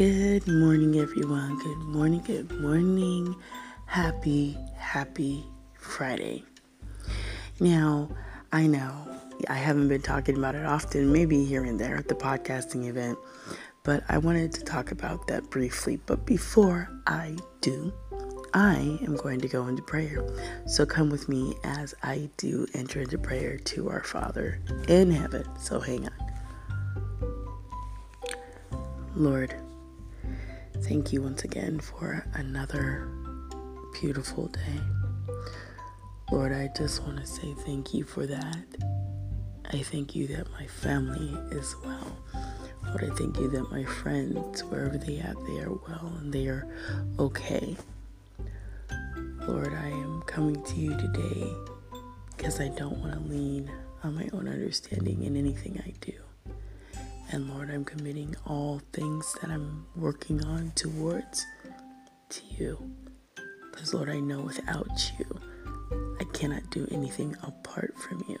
Good morning, everyone. Good morning, good morning. Happy, happy Friday. Now, I know I haven't been talking about it often, maybe here and there at the podcasting event, but I wanted to talk about that briefly. But before I do, I am going to go into prayer. So come with me as I do enter into prayer to our Father in heaven. So hang on. Lord, thank you once again for another beautiful day. Lord, I just want to say thank you for that. I thank you that my family is well. Lord, I thank you that my friends, wherever they are, they are well and they are okay. Lord, I am coming to you today because I don't want to lean on my own understanding in anything I do. And Lord, I'm committing all things that I'm working on towards to you. Because, Lord, I know without you, I cannot do anything apart from you.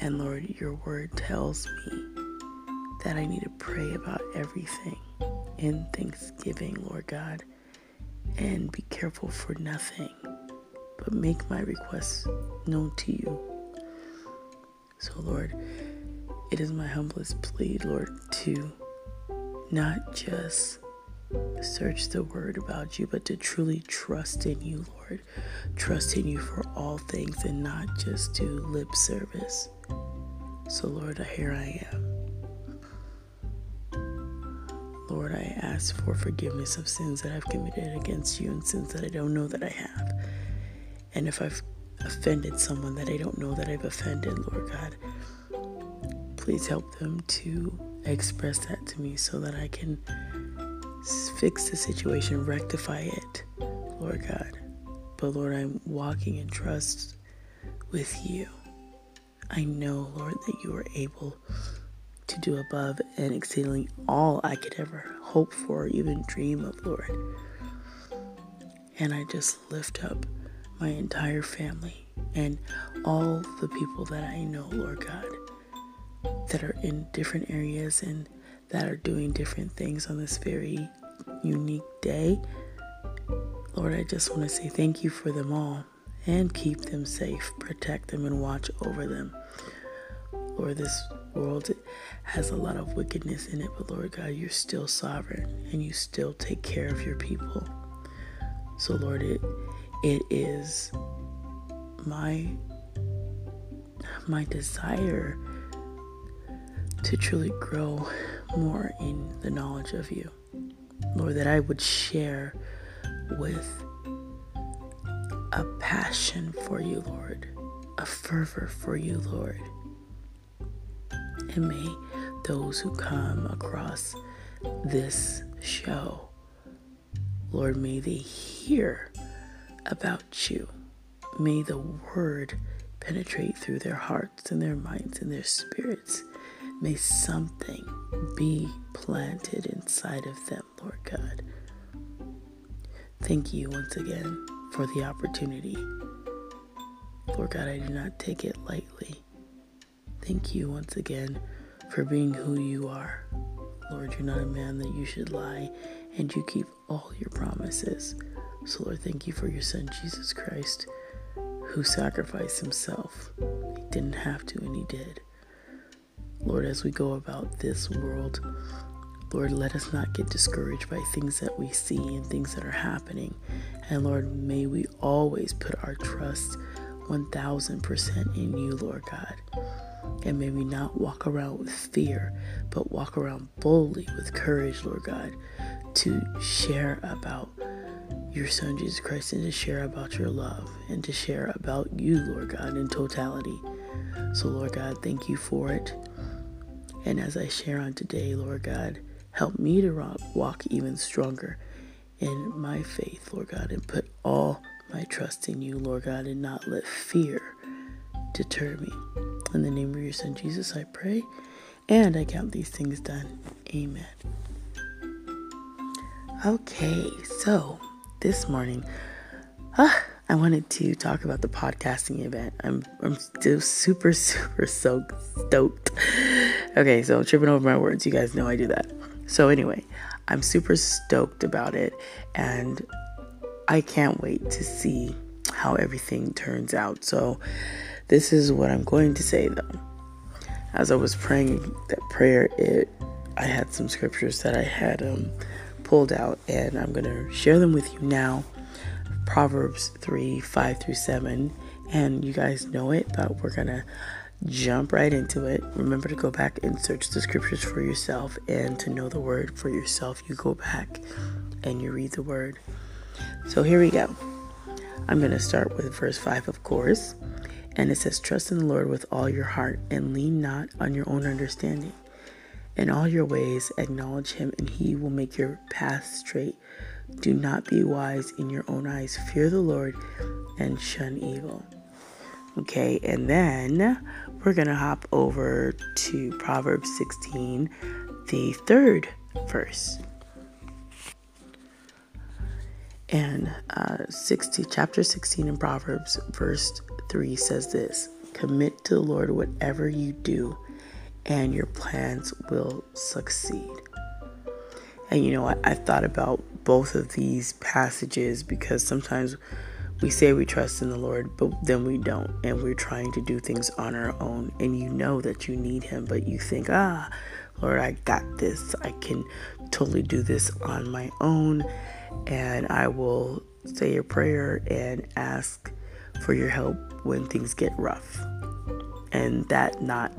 And Lord, your word tells me that I need to pray about everything in thanksgiving, Lord God, and be careful for nothing, but make my requests known to you. So, Lord, it is my humblest plea, Lord, to not just search the word about you, but to truly trust in you, Lord. Trust in you for all things and not just do lip service. So, Lord, here I am. Lord, I ask for forgiveness of sins that I've committed against you and sins that I don't know that I have. And if I've offended someone that I don't know that I've offended, Lord God, please help them to express that to me so that I can fix the situation, rectify it, Lord God. But Lord, I'm walking in trust with you. I know, Lord, that you are able to do above and exceedingly all I could ever hope for, or even dream of, Lord. And I just lift up my entire family and all the people that I know, Lord God that are in different areas and that are doing different things on this very unique day. Lord, I just want to say thank you for them all and keep them safe, protect them, and watch over them. Lord, this world has a lot of wickedness in it, but Lord God, you're still sovereign and you still take care of your people. So, Lord, it it is my my desire to truly grow more in the knowledge of you. Lord, that I would share with a passion for you, Lord, a fervor for you, Lord. And may those who come across this show, Lord, may they hear about you. May the word penetrate through their hearts and their minds and their spirits May something be planted inside of them, Lord God. Thank you once again for the opportunity. Lord God, I do not take it lightly. Thank you once again for being who you are. Lord, you're not a man that you should lie, and you keep all your promises. So, Lord, thank you for your Son, Jesus Christ, who sacrificed himself. He didn't have to, and he did. Lord, as we go about this world, Lord, let us not get discouraged by things that we see and things that are happening. And Lord, may we always put our trust 1000% in you, Lord God. And may we not walk around with fear, but walk around boldly with courage, Lord God, to share about your Son, Jesus Christ, and to share about your love and to share about you, Lord God, in totality. So, Lord God, thank you for it. And as I share on today, Lord God, help me to walk even stronger in my faith, Lord God, and put all my trust in you, Lord God, and not let fear deter me. In the name of your Son, Jesus, I pray, and I count these things done. Amen. Okay, so this morning, ah, I wanted to talk about the podcasting event. I'm I'm still super super so stoked. Okay, so tripping over my words. You guys know I do that. So, anyway, I'm super stoked about it and I can't wait to see how everything turns out. So, this is what I'm going to say though. As I was praying that prayer, it I had some scriptures that I had um, pulled out, and I'm going to share them with you now. Proverbs 3 5 through 7. And you guys know it, but we're going to jump right into it. Remember to go back and search the scriptures for yourself and to know the word for yourself. You go back and you read the word. So here we go. I'm going to start with verse 5, of course. And it says, Trust in the Lord with all your heart and lean not on your own understanding. In all your ways, acknowledge him, and he will make your path straight. Do not be wise in your own eyes. Fear the Lord and shun evil. Okay, and then we're going to hop over to Proverbs 16, the third verse. And uh, 60, chapter 16 in Proverbs, verse 3 says this Commit to the Lord whatever you do, and your plans will succeed. And you know, I, I thought about both of these passages because sometimes we say we trust in the Lord, but then we don't, and we're trying to do things on our own. And you know that you need Him, but you think, ah, Lord, I got this. I can totally do this on my own. And I will say a prayer and ask for your help when things get rough. And that not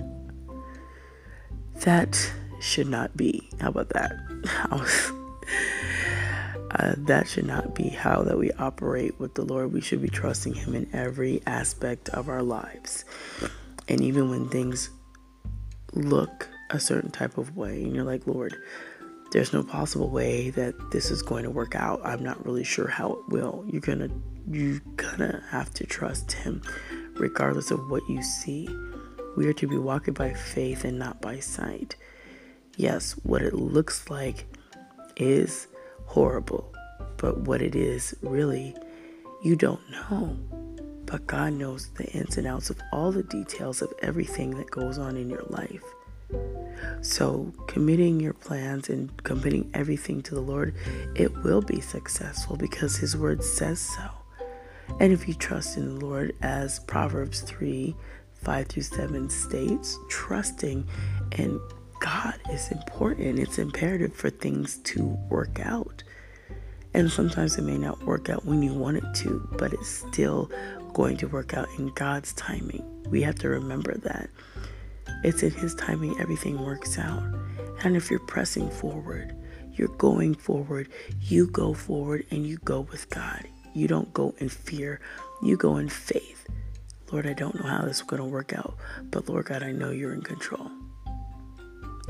that should not be. How about that? uh, that should not be how that we operate with the Lord. We should be trusting Him in every aspect of our lives, and even when things look a certain type of way, and you're like, Lord, there's no possible way that this is going to work out. I'm not really sure how it will. You're gonna you're gonna have to trust Him, regardless of what you see. We are to be walking by faith and not by sight. Yes, what it looks like is horrible, but what it is really, you don't know. But God knows the ins and outs of all the details of everything that goes on in your life. So, committing your plans and committing everything to the Lord, it will be successful because His Word says so. And if you trust in the Lord, as Proverbs 3 5 through 7 states, trusting in God is important. It's imperative for things to work out. And sometimes it may not work out when you want it to, but it's still going to work out in God's timing. We have to remember that. It's in His timing, everything works out. And if you're pressing forward, you're going forward, you go forward and you go with God. You don't go in fear, you go in faith. Lord, I don't know how this is going to work out, but Lord God, I know you're in control.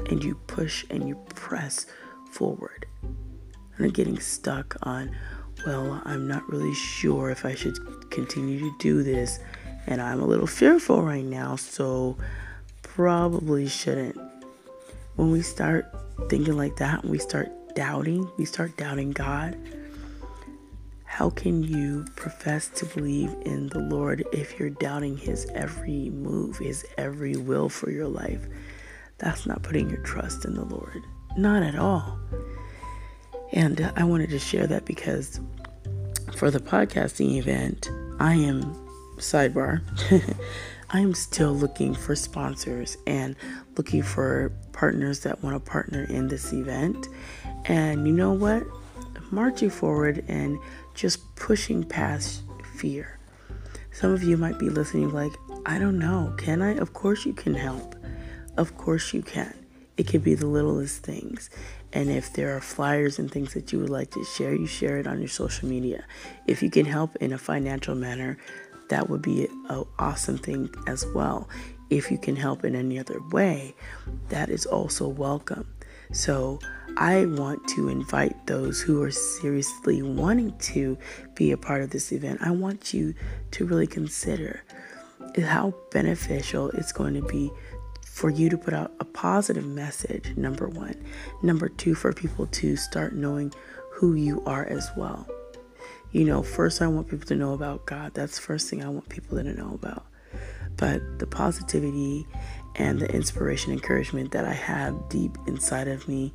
And you push and you press forward. And getting stuck on, well, I'm not really sure if I should continue to do this. And I'm a little fearful right now, so probably shouldn't. When we start thinking like that, we start doubting, we start doubting God how can you profess to believe in the Lord if you're doubting His every move, His every will for your life? That's not putting your trust in the Lord. Not at all. And I wanted to share that because for the podcasting event, I am, sidebar, I am still looking for sponsors and looking for partners that want to partner in this event. And you know what? Marching forward and just pushing past fear. Some of you might be listening, like, I don't know, can I? Of course, you can help. Of course, you can. It could be the littlest things. And if there are flyers and things that you would like to share, you share it on your social media. If you can help in a financial manner, that would be an awesome thing as well. If you can help in any other way, that is also welcome. So, I want to invite those who are seriously wanting to be a part of this event. I want you to really consider how beneficial it's going to be for you to put out a positive message, number one. Number two, for people to start knowing who you are as well. You know, first, I want people to know about God. That's first thing I want people to know about. But the positivity and the inspiration, encouragement that I have deep inside of me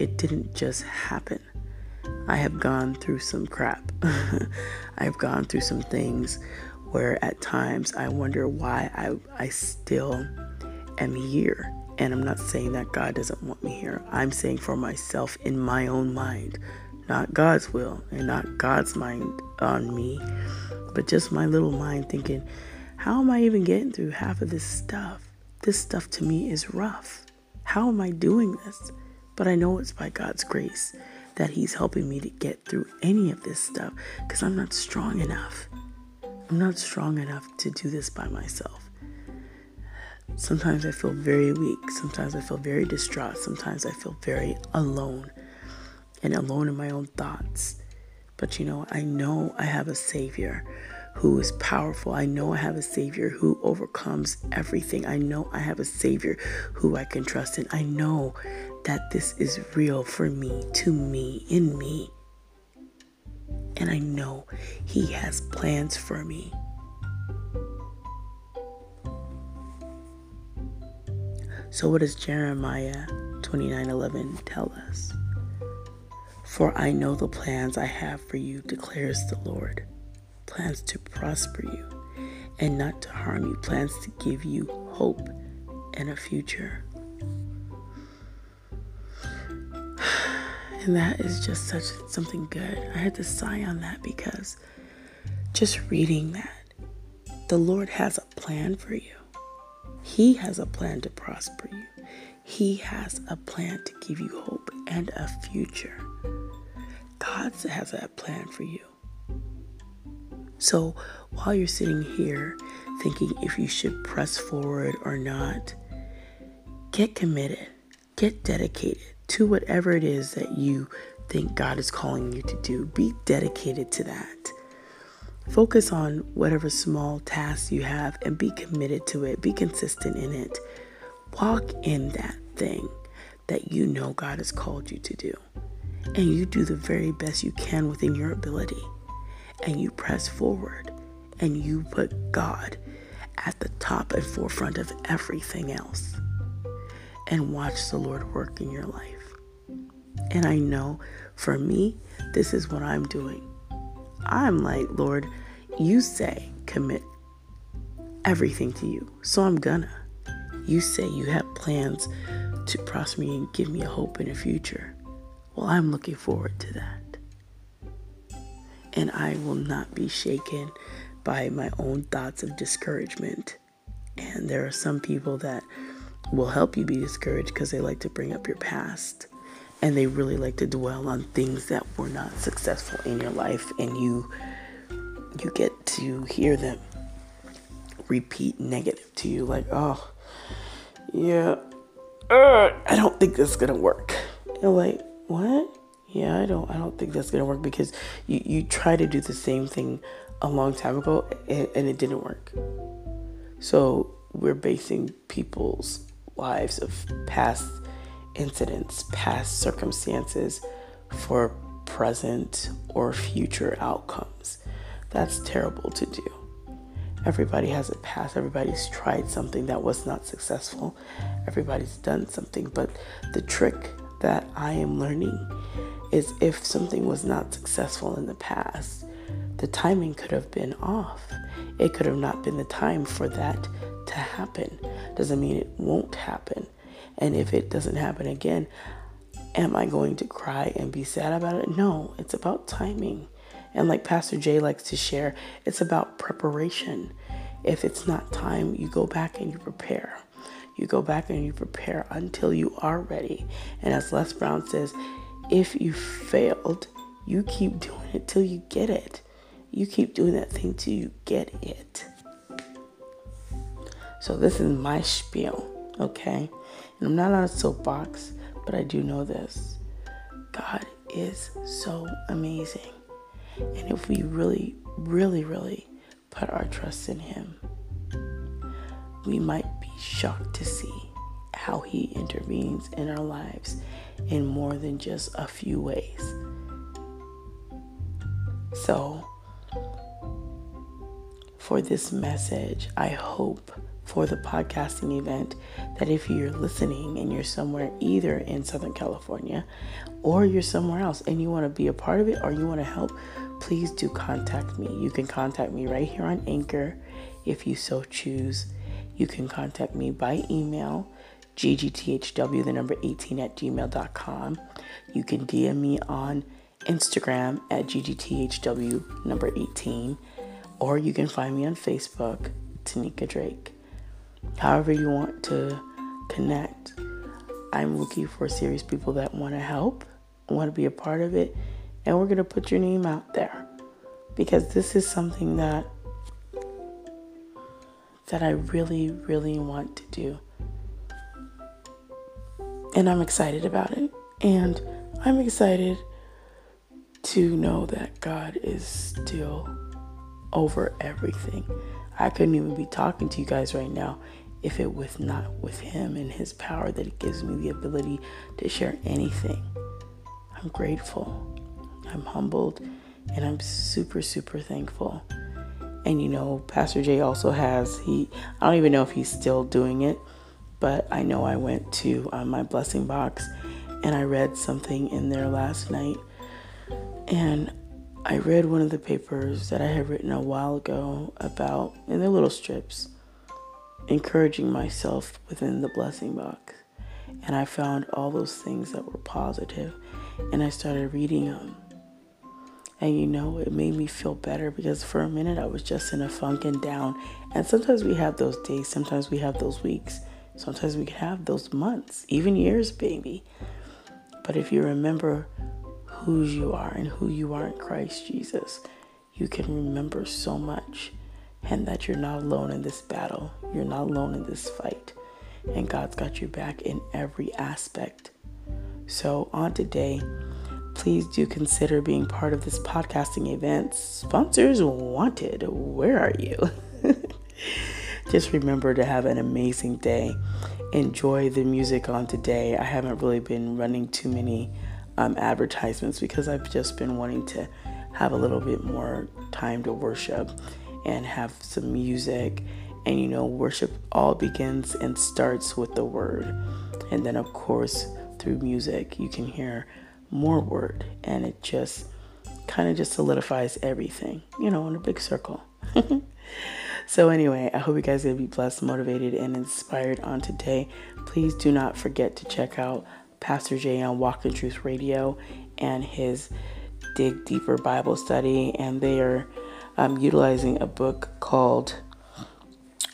it didn't just happen. I have gone through some crap. I've gone through some things where at times I wonder why I, I still am here. And I'm not saying that God doesn't want me here. I'm saying for myself in my own mind, not God's will and not God's mind on me, but just my little mind thinking, how am I even getting through half of this stuff? This stuff to me is rough. How am I doing this? But I know it's by God's grace that He's helping me to get through any of this stuff because I'm not strong enough. I'm not strong enough to do this by myself. Sometimes I feel very weak. Sometimes I feel very distraught. Sometimes I feel very alone and alone in my own thoughts. But you know, I know I have a Savior who is powerful. I know I have a Savior who overcomes everything. I know I have a Savior who I can trust in. I know that this is real for me, to me, in me. And I know He has plans for me. So, what does Jeremiah 29:11 tell us? For I know the plans I have for you, declares the Lord plans to prosper you and not to harm you, plans to give you hope and a future. And that is just such something good. I had to sigh on that because just reading that, the Lord has a plan for you. He has a plan to prosper you. He has a plan to give you hope and a future. God has a plan for you. So while you're sitting here thinking if you should press forward or not, get committed, get dedicated to whatever it is that you think God is calling you to do. Be dedicated to that. Focus on whatever small tasks you have and be committed to it. Be consistent in it. Walk in that thing that you know God has called you to do. And you do the very best you can within your ability and you press forward and you put God at the top and forefront of everything else and watch the Lord work in your life. And I know for me, this is what I'm doing. I'm like, Lord, you say commit everything to you. So I'm gonna. You say you have plans to prosper me and give me a hope in the future. Well, I'm looking forward to that and I will not be shaken by my own thoughts of discouragement. And there are some people that will help you be discouraged because they like to bring up your past and they really like to dwell on things that were not successful in your life and you you get to hear them repeat negative to you like oh yeah uh, i don't think that's gonna work and like what yeah, I don't I don't think that's gonna work because you, you try to do the same thing a long time ago and, and it didn't work. So we're basing people's lives of past incidents, past circumstances for present or future outcomes. That's terrible to do. Everybody has a past. Everybody's tried something that was not successful. Everybody's done something. But the trick that I am learning is if something was not successful in the past, the timing could have been off. It could have not been the time for that to happen. Doesn't mean it won't happen. And if it doesn't happen again, am I going to cry and be sad about it? No, it's about timing. And like Pastor Jay likes to share, it's about preparation. If it's not time, you go back and you prepare. You go back and you prepare until you are ready. And as Les Brown says, if you failed, you keep doing it till you get it. You keep doing that thing till you get it. So, this is my spiel, okay? And I'm not on a soapbox, but I do know this God is so amazing. And if we really, really, really put our trust in Him, we might be shocked to see how He intervenes in our lives in more than just a few ways. So, for this message, I hope for the podcasting event that if you're listening and you're somewhere either in Southern California or you're somewhere else and you want to be a part of it or you want to help, please do contact me. You can contact me right here on Anchor if you so choose. You can contact me by email, ggthw, the number 18 at gmail.com. You can DM me on Instagram at ggthw, number 18. Or you can find me on Facebook, Tanika Drake. However, you want to connect. I'm looking for serious people that want to help, want to be a part of it, and we're going to put your name out there because this is something that that I really really want to do. And I'm excited about it. And I'm excited to know that God is still over everything. I couldn't even be talking to you guys right now if it was not with him and his power that it gives me the ability to share anything. I'm grateful. I'm humbled and I'm super super thankful. And you know, Pastor Jay also has he I don't even know if he's still doing it, but I know I went to uh, my blessing box and I read something in there last night. And I read one of the papers that I had written a while ago about, in their little strips, encouraging myself within the blessing box. And I found all those things that were positive, and I started reading them. And you know, it made me feel better because for a minute I was just in a funk and down. And sometimes we have those days, sometimes we have those weeks, sometimes we can have those months, even years, baby. But if you remember whose you are and who you are in Christ Jesus, you can remember so much and that you're not alone in this battle. You're not alone in this fight. And God's got your back in every aspect. So, on today, please do consider being part of this podcasting event. Sponsors wanted. Where are you? Just remember to have an amazing day. Enjoy the music on today. I haven't really been running too many um, advertisements because I've just been wanting to have a little bit more time to worship and have some music. And you know, worship all begins and starts with the word. And then, of course, through music, you can hear more word, and it just kind of just solidifies everything, you know, in a big circle. so, anyway, I hope you guys are going to be blessed, motivated, and inspired on today. Please do not forget to check out Pastor Jay on Walk in Truth Radio and his Dig Deeper Bible study, and they are um, utilizing a book called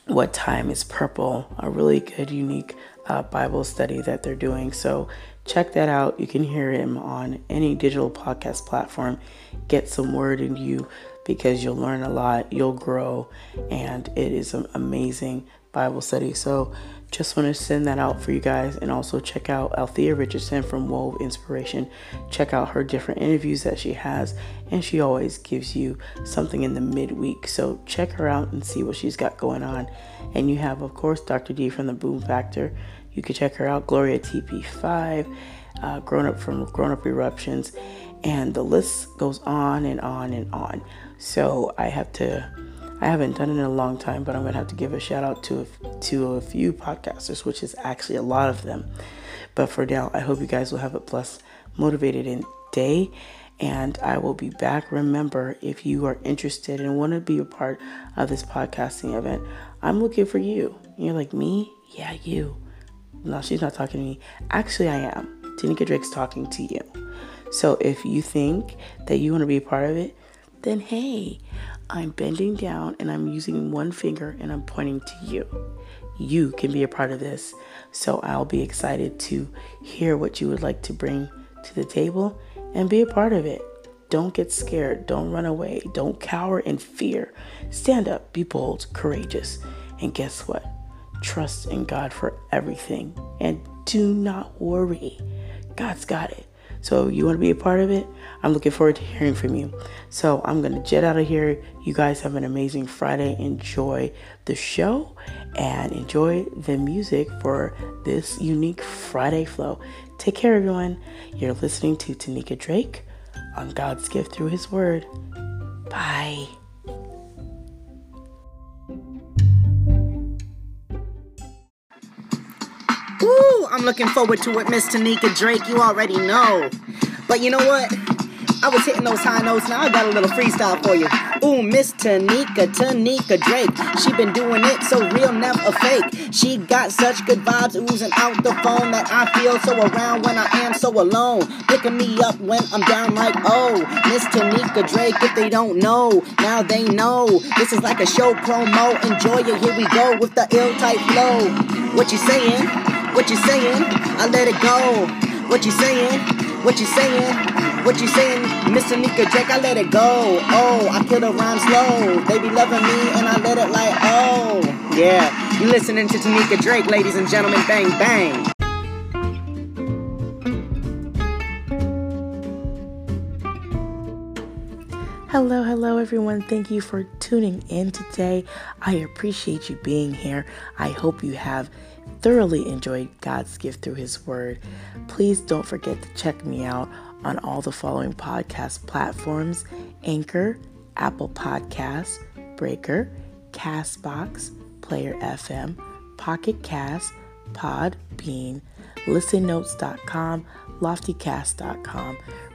What Time is Purple, a really good, unique uh, Bible study that they're doing. So check that out. You can hear him on any digital podcast platform. Get some word in you because you'll learn a lot, you'll grow, and it is an amazing Bible study. So just want to send that out for you guys and also check out Althea Richardson from Wove Inspiration. Check out her different interviews that she has, and she always gives you something in the midweek. So check her out and see what she's got going on. And you have, of course, Dr. D from the Boom Factor. You can check her out, Gloria TP5, uh, Grown Up from Grown Up Eruptions, and the list goes on and on and on. So I have to I haven't done it in a long time, but I'm gonna have to give a shout out to a, to a few podcasters, which is actually a lot of them. But for now, I hope you guys will have a blessed, motivated day, and I will be back. Remember, if you are interested and want to be a part of this podcasting event, I'm looking for you. You're like me? Yeah, you. No, she's not talking to me. Actually, I am. Tanika Drake's talking to you. So if you think that you want to be a part of it, then hey, I'm bending down and I'm using one finger and I'm pointing to you. You can be a part of this. So I'll be excited to hear what you would like to bring to the table and be a part of it. Don't get scared. Don't run away. Don't cower in fear. Stand up, be bold, courageous. And guess what? Trust in God for everything. And do not worry. God's got it. So you want to be a part of it? I'm looking forward to hearing from you. So I'm going to jet out of here. You guys have an amazing Friday. Enjoy the show and enjoy the music for this unique Friday flow. Take care, everyone. You're listening to Tanika Drake on God's gift through His Word. Bye. I'm looking forward to it, Miss Tanika Drake. You already know. But you know what? I was hitting those high notes, now I got a little freestyle for you. Ooh, Miss Tanika, Tanika Drake. She been doing it so real, never a fake. She got such good vibes oozing out the phone that I feel so around when I am so alone. Picking me up when I'm down like, oh, Miss Tanika Drake. If they don't know, now they know. This is like a show promo. Enjoy it, here we go with the ill type flow. What you saying? What you saying? I let it go. What you saying? What you saying? What you saying, Mr. Nika Drake? I let it go. Oh, I kill the rhyme slow. They be loving me and I let it like, oh. Yeah, you listening to Tanika Drake, ladies and gentlemen. Bang, bang. Hello, hello, everyone. Thank you for tuning in today. I appreciate you being here. I hope you have thoroughly enjoyed God's gift through His Word. Please don't forget to check me out on all the following podcast platforms Anchor, Apple Podcasts, Breaker, Castbox, Player FM, Pocket Cast, Podbean, ListenNotes.com, LoftyCast.com,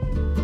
thank you